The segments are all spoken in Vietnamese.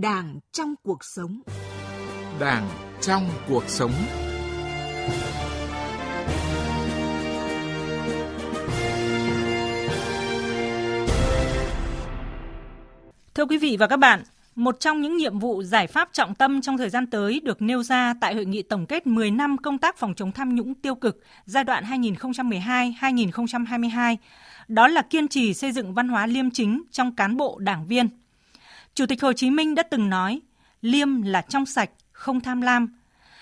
Đảng trong cuộc sống. Đảng trong cuộc sống. Thưa quý vị và các bạn, một trong những nhiệm vụ giải pháp trọng tâm trong thời gian tới được nêu ra tại hội nghị tổng kết 10 năm công tác phòng chống tham nhũng tiêu cực giai đoạn 2012-2022, đó là kiên trì xây dựng văn hóa liêm chính trong cán bộ đảng viên. Chủ tịch Hồ Chí Minh đã từng nói, liêm là trong sạch, không tham lam,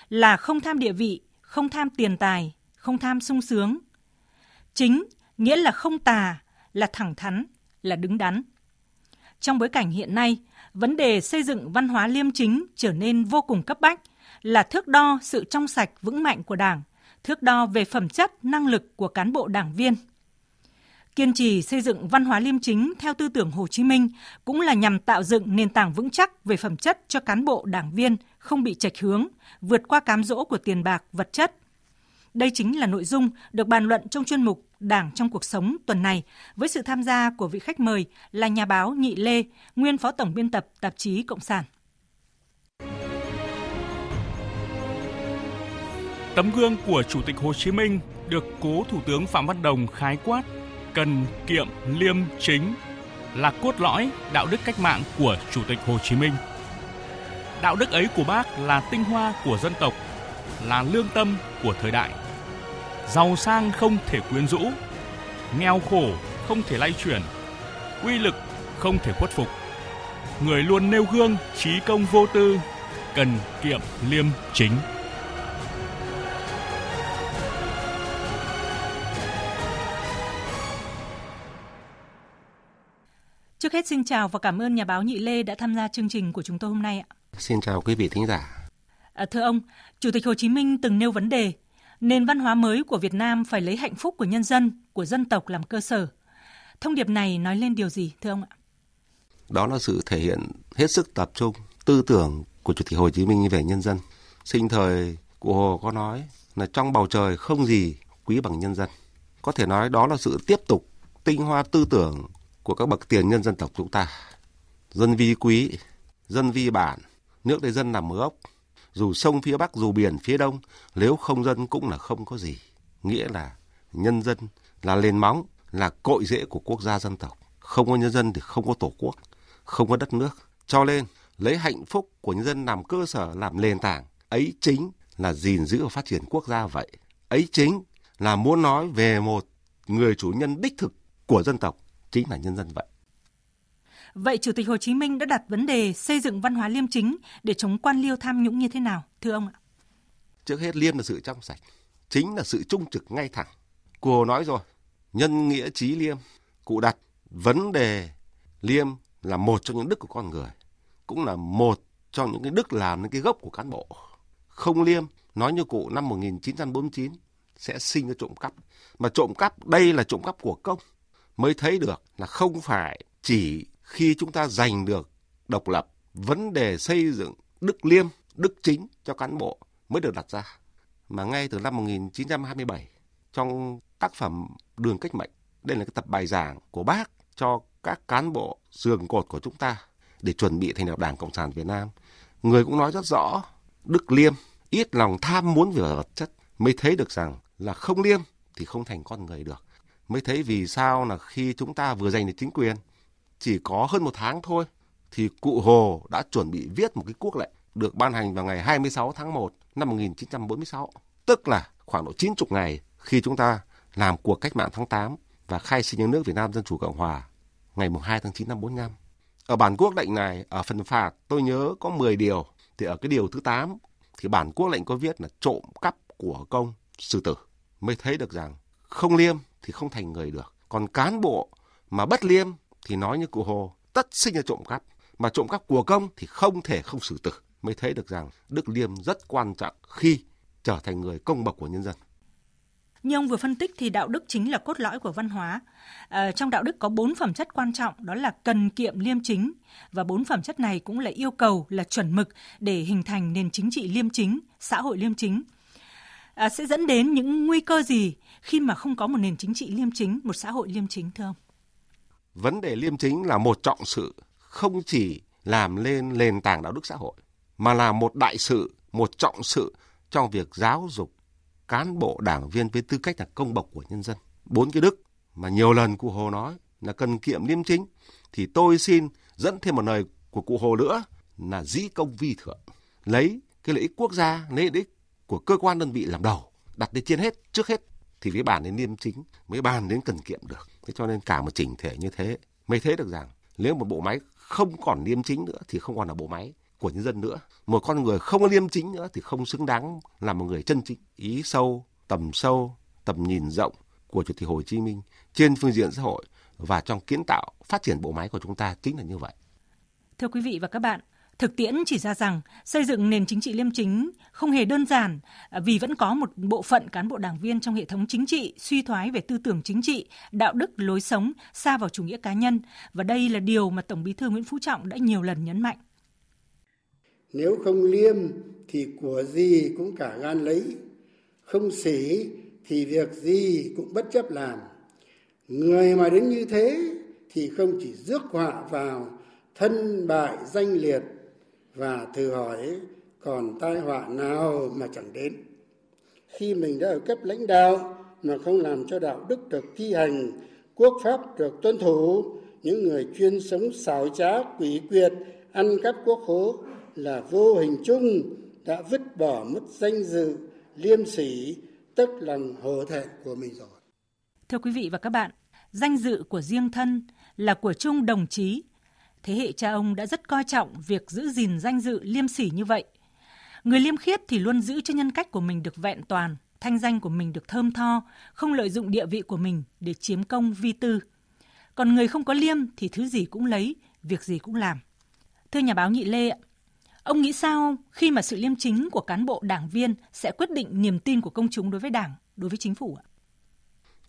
là không tham địa vị, không tham tiền tài, không tham sung sướng. Chính nghĩa là không tà, là thẳng thắn, là đứng đắn. Trong bối cảnh hiện nay, vấn đề xây dựng văn hóa liêm chính trở nên vô cùng cấp bách, là thước đo sự trong sạch vững mạnh của Đảng, thước đo về phẩm chất, năng lực của cán bộ đảng viên. Kiên trì xây dựng văn hóa liêm chính theo tư tưởng Hồ Chí Minh cũng là nhằm tạo dựng nền tảng vững chắc về phẩm chất cho cán bộ đảng viên không bị chệch hướng, vượt qua cám dỗ của tiền bạc, vật chất. Đây chính là nội dung được bàn luận trong chuyên mục Đảng trong cuộc sống tuần này với sự tham gia của vị khách mời là nhà báo Nhị Lê, nguyên phó tổng biên tập tạp chí Cộng sản. Tấm gương của Chủ tịch Hồ Chí Minh được cố Thủ tướng Phạm Văn Đồng khái quát cần kiệm liêm chính là cốt lõi đạo đức cách mạng của Chủ tịch Hồ Chí Minh. Đạo đức ấy của bác là tinh hoa của dân tộc, là lương tâm của thời đại. Giàu sang không thể quyến rũ, nghèo khổ không thể lay chuyển, uy lực không thể khuất phục. Người luôn nêu gương trí công vô tư, cần kiệm liêm chính. Hết xin chào và cảm ơn nhà báo Nhị Lê đã tham gia chương trình của chúng tôi hôm nay ạ. Xin chào quý vị thính giả. À, thưa ông, Chủ tịch Hồ Chí Minh từng nêu vấn đề nền văn hóa mới của Việt Nam phải lấy hạnh phúc của nhân dân, của dân tộc làm cơ sở. Thông điệp này nói lên điều gì thưa ông ạ? Đó là sự thể hiện hết sức tập trung tư tưởng của Chủ tịch Hồ Chí Minh về nhân dân. Sinh thời của Hồ có nói là trong bầu trời không gì quý bằng nhân dân. Có thể nói đó là sự tiếp tục tinh hoa tư tưởng của các bậc tiền nhân dân tộc chúng ta. Dân vi quý, dân vi bản, nước đây dân nằm ốc. Dù sông phía Bắc, dù biển phía Đông, nếu không dân cũng là không có gì. Nghĩa là nhân dân là nền móng, là cội rễ của quốc gia dân tộc. Không có nhân dân thì không có tổ quốc, không có đất nước. Cho nên, lấy hạnh phúc của nhân dân làm cơ sở, làm nền tảng. Ấy chính là gìn giữ và phát triển quốc gia vậy. Ấy chính là muốn nói về một người chủ nhân đích thực của dân tộc chính là nhân dân vậy. Vậy Chủ tịch Hồ Chí Minh đã đặt vấn đề xây dựng văn hóa liêm chính để chống quan liêu tham nhũng như thế nào, thưa ông ạ? Trước hết liêm là sự trong sạch, chính là sự trung trực ngay thẳng. Cô nói rồi, nhân nghĩa trí liêm, cụ đặt vấn đề liêm là một trong những đức của con người, cũng là một trong những cái đức làm nên cái gốc của cán bộ. Không liêm, nói như cụ năm 1949 sẽ sinh ra trộm cắp, mà trộm cắp đây là trộm cắp của công mới thấy được là không phải chỉ khi chúng ta giành được độc lập, vấn đề xây dựng đức liêm, đức chính cho cán bộ mới được đặt ra. Mà ngay từ năm 1927, trong tác phẩm Đường Cách Mệnh, đây là cái tập bài giảng của bác cho các cán bộ giường cột của chúng ta để chuẩn bị thành lập Đảng Cộng sản Việt Nam. Người cũng nói rất rõ, đức liêm, ít lòng tham muốn về vật chất mới thấy được rằng là không liêm thì không thành con người được mới thấy vì sao là khi chúng ta vừa giành được chính quyền chỉ có hơn một tháng thôi thì cụ Hồ đã chuẩn bị viết một cái quốc lệnh được ban hành vào ngày 26 tháng 1 năm 1946, tức là khoảng độ 90 ngày khi chúng ta làm cuộc cách mạng tháng 8 và khai sinh nhà nước Việt Nam Dân Chủ Cộng Hòa ngày 2 tháng 9 năm 45. Ở bản quốc lệnh này, ở phần phạt tôi nhớ có 10 điều, thì ở cái điều thứ 8 thì bản quốc lệnh có viết là trộm cắp của công xử tử. Mới thấy được rằng không liêm thì không thành người được. Còn cán bộ mà bất liêm thì nói như cụ Hồ, tất sinh ra trộm cắp. Mà trộm cắp của công thì không thể không xử tử. Mới thấy được rằng đức liêm rất quan trọng khi trở thành người công bậc của nhân dân. Như ông vừa phân tích thì đạo đức chính là cốt lõi của văn hóa. À, trong đạo đức có bốn phẩm chất quan trọng đó là cần kiệm liêm chính và bốn phẩm chất này cũng là yêu cầu là chuẩn mực để hình thành nền chính trị liêm chính, xã hội liêm chính à, sẽ dẫn đến những nguy cơ gì khi mà không có một nền chính trị liêm chính, một xã hội liêm chính thưa ông? Vấn đề liêm chính là một trọng sự không chỉ làm lên nền tảng đạo đức xã hội, mà là một đại sự, một trọng sự trong việc giáo dục cán bộ đảng viên với tư cách là công bộc của nhân dân. Bốn cái đức mà nhiều lần cụ Hồ nói là cần kiệm liêm chính thì tôi xin dẫn thêm một lời của cụ Hồ nữa là dĩ công vi thượng lấy cái lợi ích quốc gia lấy lợi ích của cơ quan đơn vị làm đầu, đặt lên trên hết, trước hết thì mới bàn đến liêm chính, mới bàn đến cần kiệm được. Thế cho nên cả một chỉnh thể như thế, mới thấy được rằng, nếu một bộ máy không còn liêm chính nữa thì không còn là bộ máy của nhân dân nữa. Một con người không có liêm chính nữa thì không xứng đáng là một người chân chính. Ý sâu, tầm sâu, tầm nhìn rộng của chủ tịch hồ chí minh trên phương diện xã hội và trong kiến tạo phát triển bộ máy của chúng ta chính là như vậy. Thưa quý vị và các bạn Thực tiễn chỉ ra rằng xây dựng nền chính trị liêm chính không hề đơn giản à, vì vẫn có một bộ phận cán bộ đảng viên trong hệ thống chính trị suy thoái về tư tưởng chính trị, đạo đức, lối sống, xa vào chủ nghĩa cá nhân và đây là điều mà Tổng Bí thư Nguyễn Phú Trọng đã nhiều lần nhấn mạnh. Nếu không liêm thì của gì cũng cả gan lấy, không xỉ thì việc gì cũng bất chấp làm. Người mà đến như thế thì không chỉ rước họa vào thân bại danh liệt và thử hỏi, còn tai họa nào mà chẳng đến? Khi mình đã ở cấp lãnh đạo mà không làm cho đạo đức được thi hành, quốc pháp được tuân thủ, những người chuyên sống xảo trá, quỷ quyệt, ăn cắp quốc khố là vô hình chung đã vứt bỏ mất danh dự, liêm sỉ tức lòng hổ thẹn của mình rồi. Thưa quý vị và các bạn, danh dự của riêng thân là của chung đồng chí thế hệ cha ông đã rất coi trọng việc giữ gìn danh dự liêm sỉ như vậy. Người liêm khiết thì luôn giữ cho nhân cách của mình được vẹn toàn, thanh danh của mình được thơm tho, không lợi dụng địa vị của mình để chiếm công vi tư. Còn người không có liêm thì thứ gì cũng lấy, việc gì cũng làm. Thưa nhà báo Nhị Lê ạ, ông nghĩ sao khi mà sự liêm chính của cán bộ đảng viên sẽ quyết định niềm tin của công chúng đối với đảng, đối với chính phủ ạ?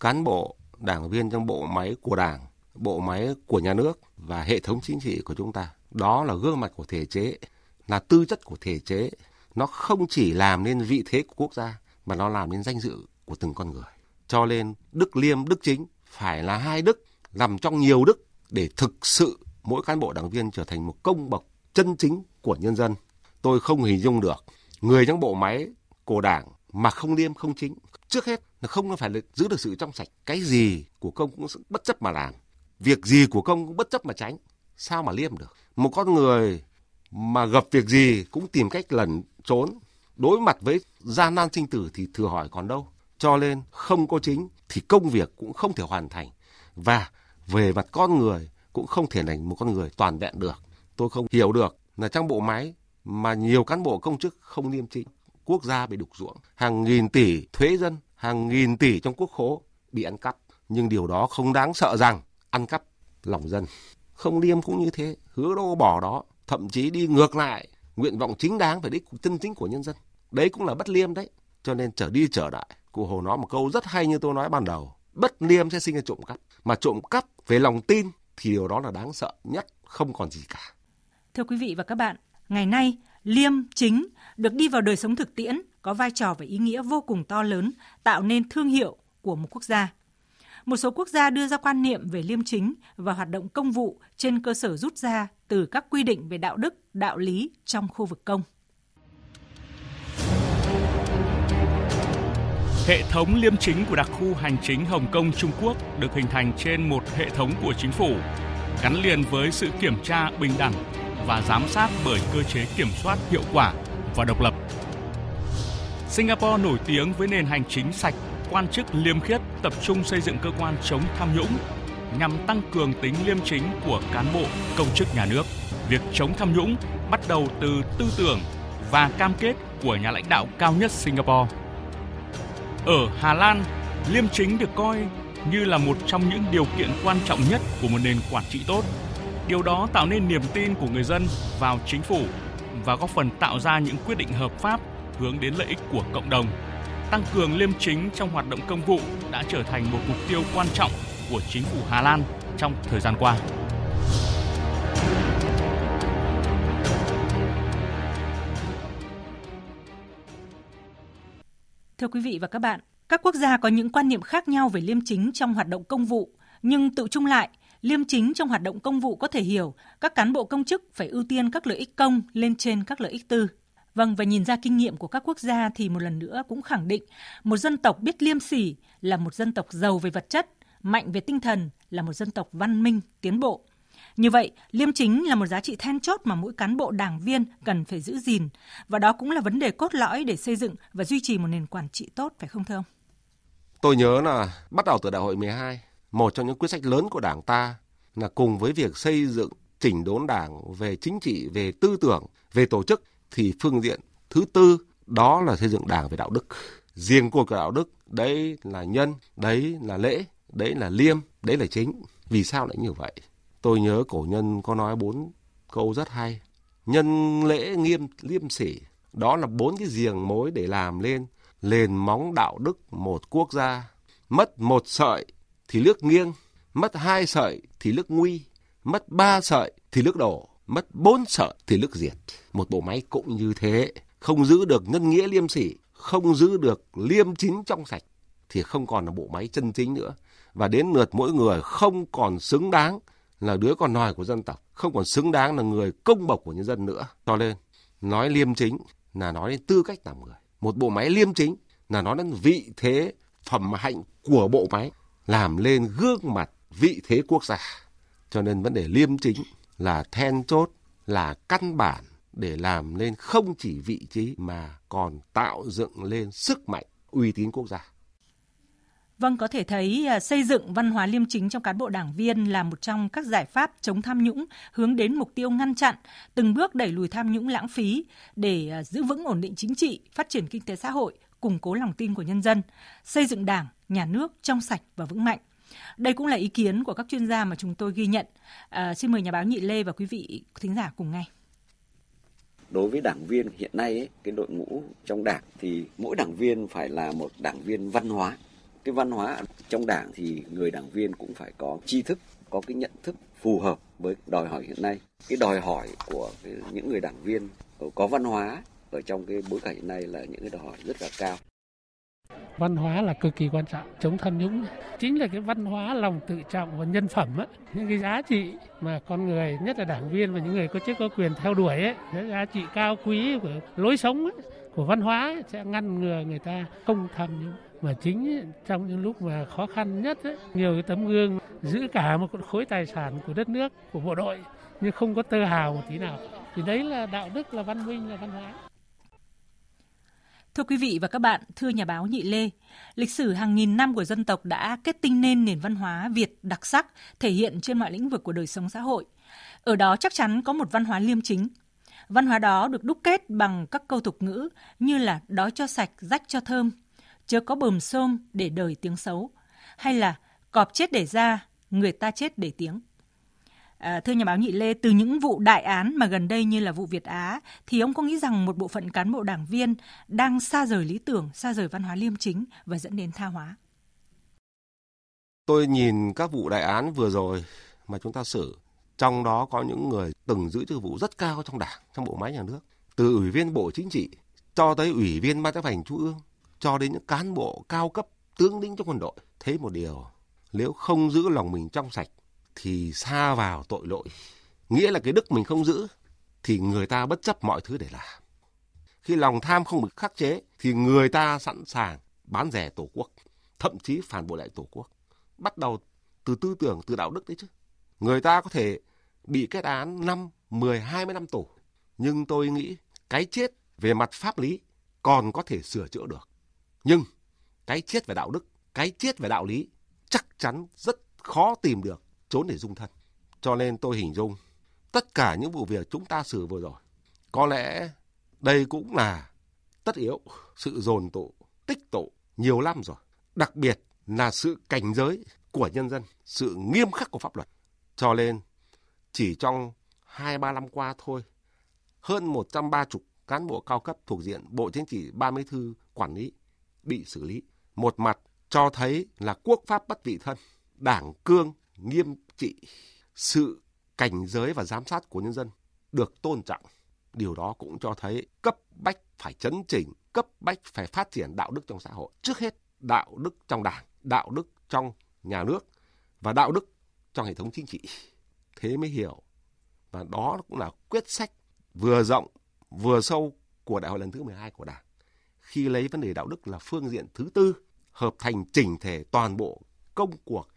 Cán bộ, đảng viên trong bộ máy của đảng bộ máy của nhà nước và hệ thống chính trị của chúng ta. Đó là gương mặt của thể chế, là tư chất của thể chế. Nó không chỉ làm nên vị thế của quốc gia, mà nó làm nên danh dự của từng con người. Cho nên đức liêm, đức chính phải là hai đức nằm trong nhiều đức để thực sự mỗi cán bộ đảng viên trở thành một công bậc chân chính của nhân dân. Tôi không hình dung được người trong bộ máy của đảng mà không liêm không chính trước hết là không phải là giữ được sự trong sạch cái gì của công cũng bất chấp mà làm việc gì của công cũng bất chấp mà tránh. Sao mà liêm được? Một con người mà gặp việc gì cũng tìm cách lẩn trốn. Đối mặt với gian nan sinh tử thì thừa hỏi còn đâu. Cho nên không có chính thì công việc cũng không thể hoàn thành. Và về mặt con người cũng không thể thành một con người toàn vẹn được. Tôi không hiểu được là trong bộ máy mà nhiều cán bộ công chức không liêm chính, quốc gia bị đục ruộng, hàng nghìn tỷ thuế dân, hàng nghìn tỷ trong quốc khố bị ăn cắp. Nhưng điều đó không đáng sợ rằng ăn cắp lòng dân. Không liêm cũng như thế, hứa đâu bỏ đó, thậm chí đi ngược lại, nguyện vọng chính đáng về đích chân chính của nhân dân. Đấy cũng là bất liêm đấy, cho nên trở đi trở lại. Cụ hồ nói một câu rất hay như tôi nói ban đầu, bất liêm sẽ sinh ra trộm cắp. Mà trộm cắp về lòng tin thì điều đó là đáng sợ nhất, không còn gì cả. Thưa quý vị và các bạn, ngày nay, liêm chính được đi vào đời sống thực tiễn có vai trò và ý nghĩa vô cùng to lớn, tạo nên thương hiệu của một quốc gia một số quốc gia đưa ra quan niệm về liêm chính và hoạt động công vụ trên cơ sở rút ra từ các quy định về đạo đức, đạo lý trong khu vực công. Hệ thống liêm chính của đặc khu hành chính Hồng Kông Trung Quốc được hình thành trên một hệ thống của chính phủ, gắn liền với sự kiểm tra bình đẳng và giám sát bởi cơ chế kiểm soát hiệu quả và độc lập. Singapore nổi tiếng với nền hành chính sạch quan chức liêm khiết tập trung xây dựng cơ quan chống tham nhũng nhằm tăng cường tính liêm chính của cán bộ, công chức nhà nước. Việc chống tham nhũng bắt đầu từ tư tưởng và cam kết của nhà lãnh đạo cao nhất Singapore. Ở Hà Lan, liêm chính được coi như là một trong những điều kiện quan trọng nhất của một nền quản trị tốt. Điều đó tạo nên niềm tin của người dân vào chính phủ và góp phần tạo ra những quyết định hợp pháp hướng đến lợi ích của cộng đồng tăng cường liêm chính trong hoạt động công vụ đã trở thành một mục tiêu quan trọng của chính phủ Hà Lan trong thời gian qua. Thưa quý vị và các bạn, các quốc gia có những quan niệm khác nhau về liêm chính trong hoạt động công vụ, nhưng tự chung lại Liêm chính trong hoạt động công vụ có thể hiểu các cán bộ công chức phải ưu tiên các lợi ích công lên trên các lợi ích tư. Vâng, và nhìn ra kinh nghiệm của các quốc gia thì một lần nữa cũng khẳng định một dân tộc biết liêm sỉ là một dân tộc giàu về vật chất, mạnh về tinh thần, là một dân tộc văn minh, tiến bộ. Như vậy, liêm chính là một giá trị then chốt mà mỗi cán bộ đảng viên cần phải giữ gìn và đó cũng là vấn đề cốt lõi để xây dựng và duy trì một nền quản trị tốt phải không thưa ông? Tôi nhớ là bắt đầu từ đại hội 12, một trong những quyết sách lớn của Đảng ta là cùng với việc xây dựng chỉnh đốn Đảng về chính trị, về tư tưởng, về tổ chức thì phương diện thứ tư đó là xây dựng Đảng về đạo đức. Riêng cột của đạo đức đấy là nhân, đấy là lễ, đấy là liêm, đấy là chính. Vì sao lại như vậy? Tôi nhớ cổ nhân có nói bốn câu rất hay. Nhân lễ nghiêm liêm sỉ. Đó là bốn cái giềng mối để làm lên nền móng đạo đức một quốc gia. Mất một sợi thì nước nghiêng, mất hai sợi thì nước nguy, mất ba sợi thì nước đổ, mất bốn sợ thì nước diệt. Một bộ máy cũng như thế, không giữ được nhân nghĩa liêm sỉ, không giữ được liêm chính trong sạch thì không còn là bộ máy chân chính nữa. Và đến lượt mỗi người không còn xứng đáng là đứa con nòi của dân tộc, không còn xứng đáng là người công bộc của nhân dân nữa. Cho nên, nói liêm chính là nói đến tư cách làm người. Một bộ máy liêm chính là nói đến vị thế phẩm hạnh của bộ máy làm lên gương mặt vị thế quốc gia. Cho nên vấn đề liêm chính là then chốt, là căn bản để làm nên không chỉ vị trí mà còn tạo dựng lên sức mạnh uy tín quốc gia. Vâng, có thể thấy à, xây dựng văn hóa liêm chính trong cán bộ đảng viên là một trong các giải pháp chống tham nhũng hướng đến mục tiêu ngăn chặn, từng bước đẩy lùi tham nhũng lãng phí để à, giữ vững ổn định chính trị, phát triển kinh tế xã hội, củng cố lòng tin của nhân dân, xây dựng đảng, nhà nước trong sạch và vững mạnh. Đây cũng là ý kiến của các chuyên gia mà chúng tôi ghi nhận. À, xin mời nhà báo Nhị Lê và quý vị thính giả cùng nghe. Đối với đảng viên hiện nay ấy, cái đội ngũ trong đảng thì mỗi đảng viên phải là một đảng viên văn hóa. Cái văn hóa trong đảng thì người đảng viên cũng phải có tri thức có cái nhận thức phù hợp với đòi hỏi hiện nay. Cái đòi hỏi của những người đảng viên có văn hóa ở trong cái bối cảnh hiện nay là những cái đòi hỏi rất là cao văn hóa là cực kỳ quan trọng chống tham nhũng. Chính là cái văn hóa lòng tự trọng và nhân phẩm ấy. những cái giá trị mà con người nhất là đảng viên và những người có chức có quyền theo đuổi ấy, cái giá trị cao quý của lối sống ấy, của văn hóa ấy, sẽ ngăn ngừa người ta không tham nhũng. Mà chính trong những lúc mà khó khăn nhất ấy, nhiều cái tấm gương giữ cả một khối tài sản của đất nước của bộ đội nhưng không có tơ hào một tí nào. Thì đấy là đạo đức là văn minh là văn hóa. Thưa quý vị và các bạn, thưa nhà báo Nhị Lê, lịch sử hàng nghìn năm của dân tộc đã kết tinh nên nền văn hóa Việt đặc sắc, thể hiện trên mọi lĩnh vực của đời sống xã hội. Ở đó chắc chắn có một văn hóa liêm chính. Văn hóa đó được đúc kết bằng các câu tục ngữ như là đói cho sạch, rách cho thơm, chớ có bờm xôm để đời tiếng xấu, hay là cọp chết để ra, người ta chết để tiếng. À, thưa nhà báo Nhị Lê, từ những vụ đại án mà gần đây như là vụ Việt Á, thì ông có nghĩ rằng một bộ phận cán bộ đảng viên đang xa rời lý tưởng, xa rời văn hóa liêm chính và dẫn đến tha hóa? Tôi nhìn các vụ đại án vừa rồi mà chúng ta xử, trong đó có những người từng giữ chức vụ rất cao trong đảng, trong bộ máy nhà nước, từ ủy viên bộ chính trị cho tới ủy viên ban chấp hành trung ương, cho đến những cán bộ cao cấp tướng lĩnh trong quân đội. Thấy một điều, nếu không giữ lòng mình trong sạch thì xa vào tội lỗi. Nghĩa là cái đức mình không giữ thì người ta bất chấp mọi thứ để làm. Khi lòng tham không được khắc chế thì người ta sẵn sàng bán rẻ tổ quốc, thậm chí phản bội lại tổ quốc. Bắt đầu từ tư tưởng, từ đạo đức đấy chứ. Người ta có thể bị kết án 5, 10, 20 năm tù. Nhưng tôi nghĩ cái chết về mặt pháp lý còn có thể sửa chữa được. Nhưng cái chết về đạo đức, cái chết về đạo lý chắc chắn rất khó tìm được trốn để dung thân. Cho nên tôi hình dung tất cả những vụ việc chúng ta xử vừa rồi. Có lẽ đây cũng là tất yếu sự dồn tụ, tích tụ nhiều năm rồi. Đặc biệt là sự cảnh giới của nhân dân, sự nghiêm khắc của pháp luật. Cho nên chỉ trong 2-3 năm qua thôi, hơn 130 cán bộ cao cấp thuộc diện Bộ Chính trị 30 thư quản lý bị xử lý. Một mặt cho thấy là quốc pháp bất vị thân, đảng cương nghiêm trị, sự cảnh giới và giám sát của nhân dân được tôn trọng. Điều đó cũng cho thấy cấp bách phải chấn chỉnh, cấp bách phải phát triển đạo đức trong xã hội. Trước hết, đạo đức trong đảng, đạo đức trong nhà nước và đạo đức trong hệ thống chính trị. Thế mới hiểu. Và đó cũng là quyết sách vừa rộng vừa sâu của đại hội lần thứ 12 của Đảng. Khi lấy vấn đề đạo đức là phương diện thứ tư, hợp thành chỉnh thể toàn bộ công cuộc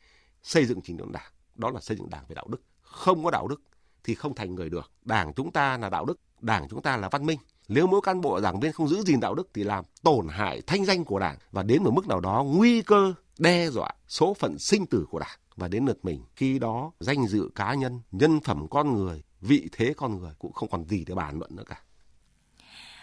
xây dựng trình đốn Đảng. Đó là xây dựng Đảng về đạo đức. Không có đạo đức thì không thành người được. Đảng chúng ta là đạo đức, Đảng chúng ta là văn minh. Nếu mỗi cán bộ đảng viên không giữ gìn đạo đức thì làm tổn hại thanh danh của Đảng và đến một mức nào đó nguy cơ đe dọa số phận sinh tử của Đảng và đến lượt mình khi đó danh dự cá nhân, nhân phẩm con người, vị thế con người cũng không còn gì để bàn luận nữa cả.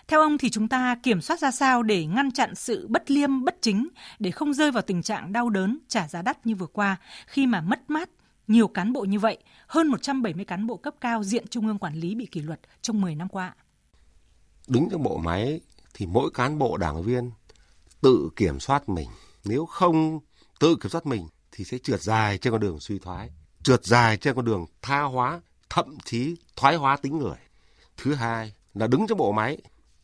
Theo ông thì chúng ta kiểm soát ra sao để ngăn chặn sự bất liêm, bất chính, để không rơi vào tình trạng đau đớn, trả giá đắt như vừa qua khi mà mất mát nhiều cán bộ như vậy, hơn 170 cán bộ cấp cao diện Trung ương quản lý bị kỷ luật trong 10 năm qua. Đứng trong bộ máy thì mỗi cán bộ đảng viên tự kiểm soát mình. Nếu không tự kiểm soát mình thì sẽ trượt dài trên con đường suy thoái, trượt dài trên con đường tha hóa, thậm chí thoái hóa tính người. Thứ hai là đứng trong bộ máy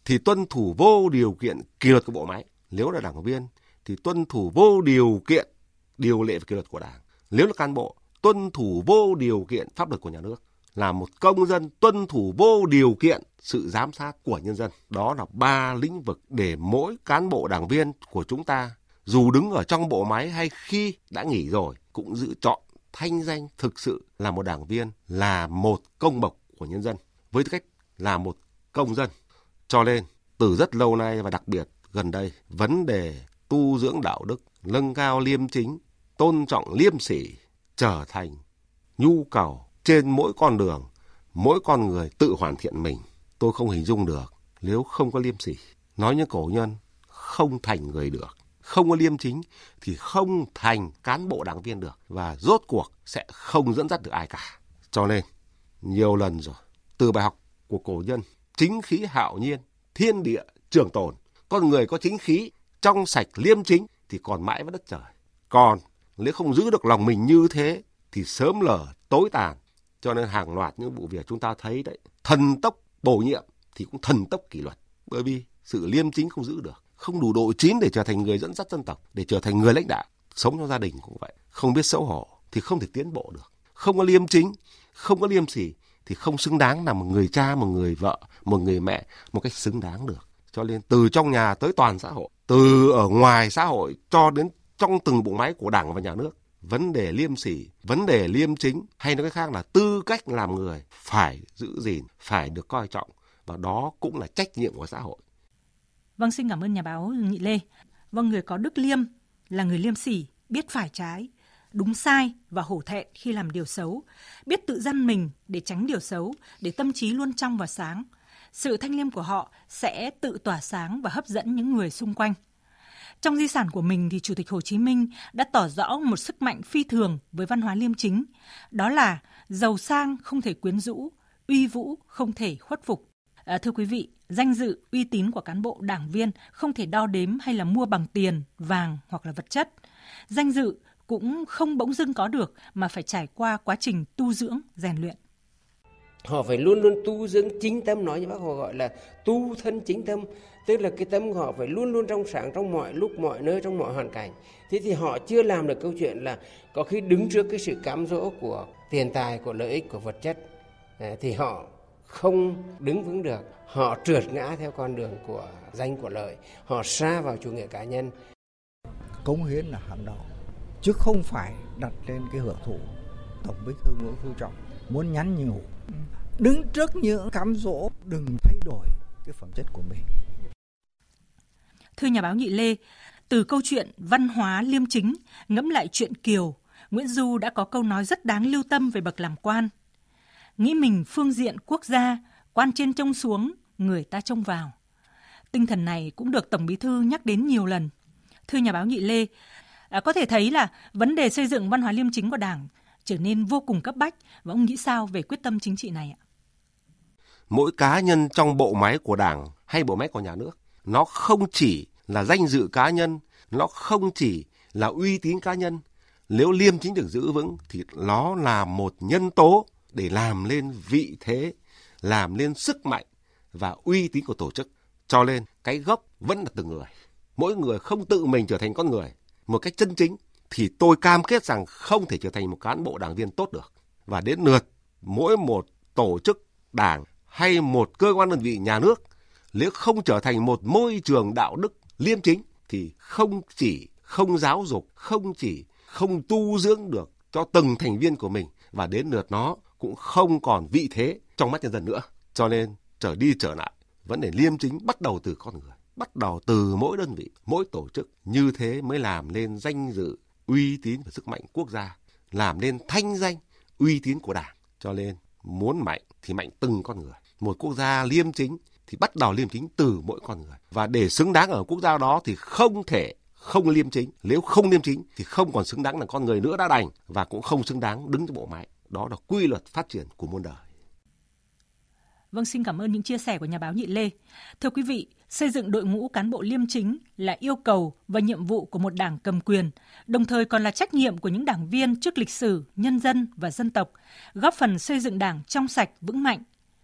thì tuân thủ vô điều kiện kỷ luật của bộ máy. Nếu là đảng viên thì tuân thủ vô điều kiện điều lệ và kỷ luật của đảng. Nếu là cán bộ, tuân thủ vô điều kiện pháp luật của nhà nước. Là một công dân tuân thủ vô điều kiện sự giám sát của nhân dân. Đó là ba lĩnh vực để mỗi cán bộ đảng viên của chúng ta dù đứng ở trong bộ máy hay khi đã nghỉ rồi cũng giữ chọn thanh danh thực sự là một đảng viên, là một công bộc của nhân dân với tư cách là một công dân. Cho nên từ rất lâu nay và đặc biệt gần đây, vấn đề tu dưỡng đạo đức, nâng cao liêm chính, tôn trọng liêm sỉ trở thành nhu cầu trên mỗi con đường, mỗi con người tự hoàn thiện mình. Tôi không hình dung được nếu không có liêm sỉ. Nói như cổ nhân, không thành người được không có liêm chính thì không thành cán bộ đảng viên được và rốt cuộc sẽ không dẫn dắt được ai cả. Cho nên nhiều lần rồi từ bài học của cổ nhân chính khí hạo nhiên thiên địa trường tồn. Con người có chính khí trong sạch liêm chính thì còn mãi với đất trời. Còn nếu không giữ được lòng mình như thế thì sớm lở tối tàn. Cho nên hàng loạt những vụ việc chúng ta thấy đấy thần tốc bổ nhiệm thì cũng thần tốc kỷ luật. Bởi vì sự liêm chính không giữ được không đủ độ chín để trở thành người dẫn dắt dân tộc, để trở thành người lãnh đạo. Sống trong gia đình cũng vậy, không biết xấu hổ thì không thể tiến bộ được. Không có liêm chính, không có liêm sỉ thì không xứng đáng là một người cha, một người vợ, một người mẹ một cách xứng đáng được. Cho nên từ trong nhà tới toàn xã hội, từ ở ngoài xã hội cho đến trong từng bộ máy của đảng và nhà nước, vấn đề liêm sỉ, vấn đề liêm chính hay nói cách khác là tư cách làm người phải giữ gìn, phải được coi trọng và đó cũng là trách nhiệm của xã hội. Vâng, xin cảm ơn nhà báo Nhị Lê. Vâng, người có đức liêm là người liêm sỉ, biết phải trái, đúng sai và hổ thẹn khi làm điều xấu, biết tự dân mình để tránh điều xấu, để tâm trí luôn trong và sáng. Sự thanh liêm của họ sẽ tự tỏa sáng và hấp dẫn những người xung quanh. Trong di sản của mình thì Chủ tịch Hồ Chí Minh đã tỏ rõ một sức mạnh phi thường với văn hóa liêm chính, đó là giàu sang không thể quyến rũ, uy vũ không thể khuất phục. À, thưa quý vị, danh dự, uy tín của cán bộ đảng viên không thể đo đếm hay là mua bằng tiền, vàng hoặc là vật chất. Danh dự cũng không bỗng dưng có được mà phải trải qua quá trình tu dưỡng, rèn luyện. Họ phải luôn luôn tu dưỡng chính tâm, nói như bác Hồ gọi là tu thân chính tâm. Tức là cái tâm của họ phải luôn luôn trong sáng, trong mọi lúc, mọi nơi, trong mọi hoàn cảnh. Thế thì họ chưa làm được câu chuyện là có khi đứng trước cái sự cám dỗ của tiền tài, của lợi ích, của vật chất. Ờ, thì họ không đứng vững được. Họ trượt ngã theo con đường của danh, của lợi. Họ xa vào chủ nghĩa cá nhân. Cống hiến là hàng đầu, chứ không phải đặt lên cái hưởng thụ tổng bí thư nguyễn phú trọng muốn nhắn nhủ đứng trước những cám dỗ đừng thay đổi cái phẩm chất của mình thưa nhà báo nhị lê từ câu chuyện văn hóa liêm chính ngẫm lại chuyện kiều nguyễn du đã có câu nói rất đáng lưu tâm về bậc làm quan nghĩ mình phương diện quốc gia quan trên trông xuống người ta trông vào. Tinh thần này cũng được Tổng Bí thư nhắc đến nhiều lần. Thưa nhà báo Nhị Lê, à, có thể thấy là vấn đề xây dựng văn hóa liêm chính của Đảng trở nên vô cùng cấp bách và ông nghĩ sao về quyết tâm chính trị này ạ? Mỗi cá nhân trong bộ máy của Đảng hay bộ máy của nhà nước, nó không chỉ là danh dự cá nhân, nó không chỉ là uy tín cá nhân. Nếu liêm chính được giữ vững thì nó là một nhân tố để làm lên vị thế, làm lên sức mạnh và uy tín của tổ chức. Cho nên cái gốc vẫn là từng người. Mỗi người không tự mình trở thành con người một cách chân chính thì tôi cam kết rằng không thể trở thành một cán bộ đảng viên tốt được. Và đến lượt mỗi một tổ chức đảng hay một cơ quan đơn vị nhà nước nếu không trở thành một môi trường đạo đức liêm chính thì không chỉ không giáo dục, không chỉ không tu dưỡng được cho từng thành viên của mình và đến lượt nó cũng không còn vị thế trong mắt nhân dân nữa. Cho nên trở đi trở lại, vấn đề liêm chính bắt đầu từ con người, bắt đầu từ mỗi đơn vị, mỗi tổ chức. Như thế mới làm nên danh dự, uy tín và sức mạnh quốc gia, làm nên thanh danh, uy tín của đảng. Cho nên muốn mạnh thì mạnh từng con người. Một quốc gia liêm chính thì bắt đầu liêm chính từ mỗi con người. Và để xứng đáng ở quốc gia đó thì không thể không liêm chính. Nếu không liêm chính thì không còn xứng đáng là con người nữa đã đành và cũng không xứng đáng đứng trong bộ máy. Đó là quy luật phát triển của muôn đời. Vâng, xin cảm ơn những chia sẻ của nhà báo Nhị Lê. Thưa quý vị, xây dựng đội ngũ cán bộ liêm chính là yêu cầu và nhiệm vụ của một đảng cầm quyền, đồng thời còn là trách nhiệm của những đảng viên trước lịch sử, nhân dân và dân tộc, góp phần xây dựng đảng trong sạch, vững mạnh.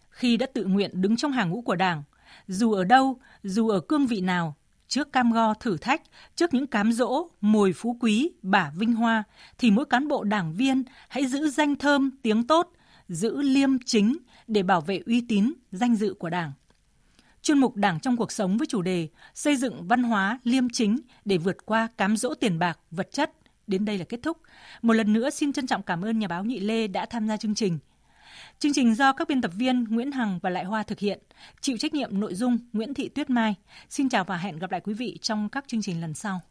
Khi đã tự nguyện đứng trong hàng ngũ của đảng, dù ở đâu, dù ở cương vị nào, trước cam go thử thách, trước những cám dỗ, mồi phú quý, bả vinh hoa, thì mỗi cán bộ đảng viên hãy giữ danh thơm, tiếng tốt, giữ liêm chính để bảo vệ uy tín, danh dự của Đảng. Chuyên mục Đảng trong cuộc sống với chủ đề xây dựng văn hóa liêm chính để vượt qua cám dỗ tiền bạc, vật chất đến đây là kết thúc. Một lần nữa xin trân trọng cảm ơn nhà báo Nhị Lê đã tham gia chương trình. Chương trình do các biên tập viên Nguyễn Hằng và Lại Hoa thực hiện, chịu trách nhiệm nội dung Nguyễn Thị Tuyết Mai. Xin chào và hẹn gặp lại quý vị trong các chương trình lần sau.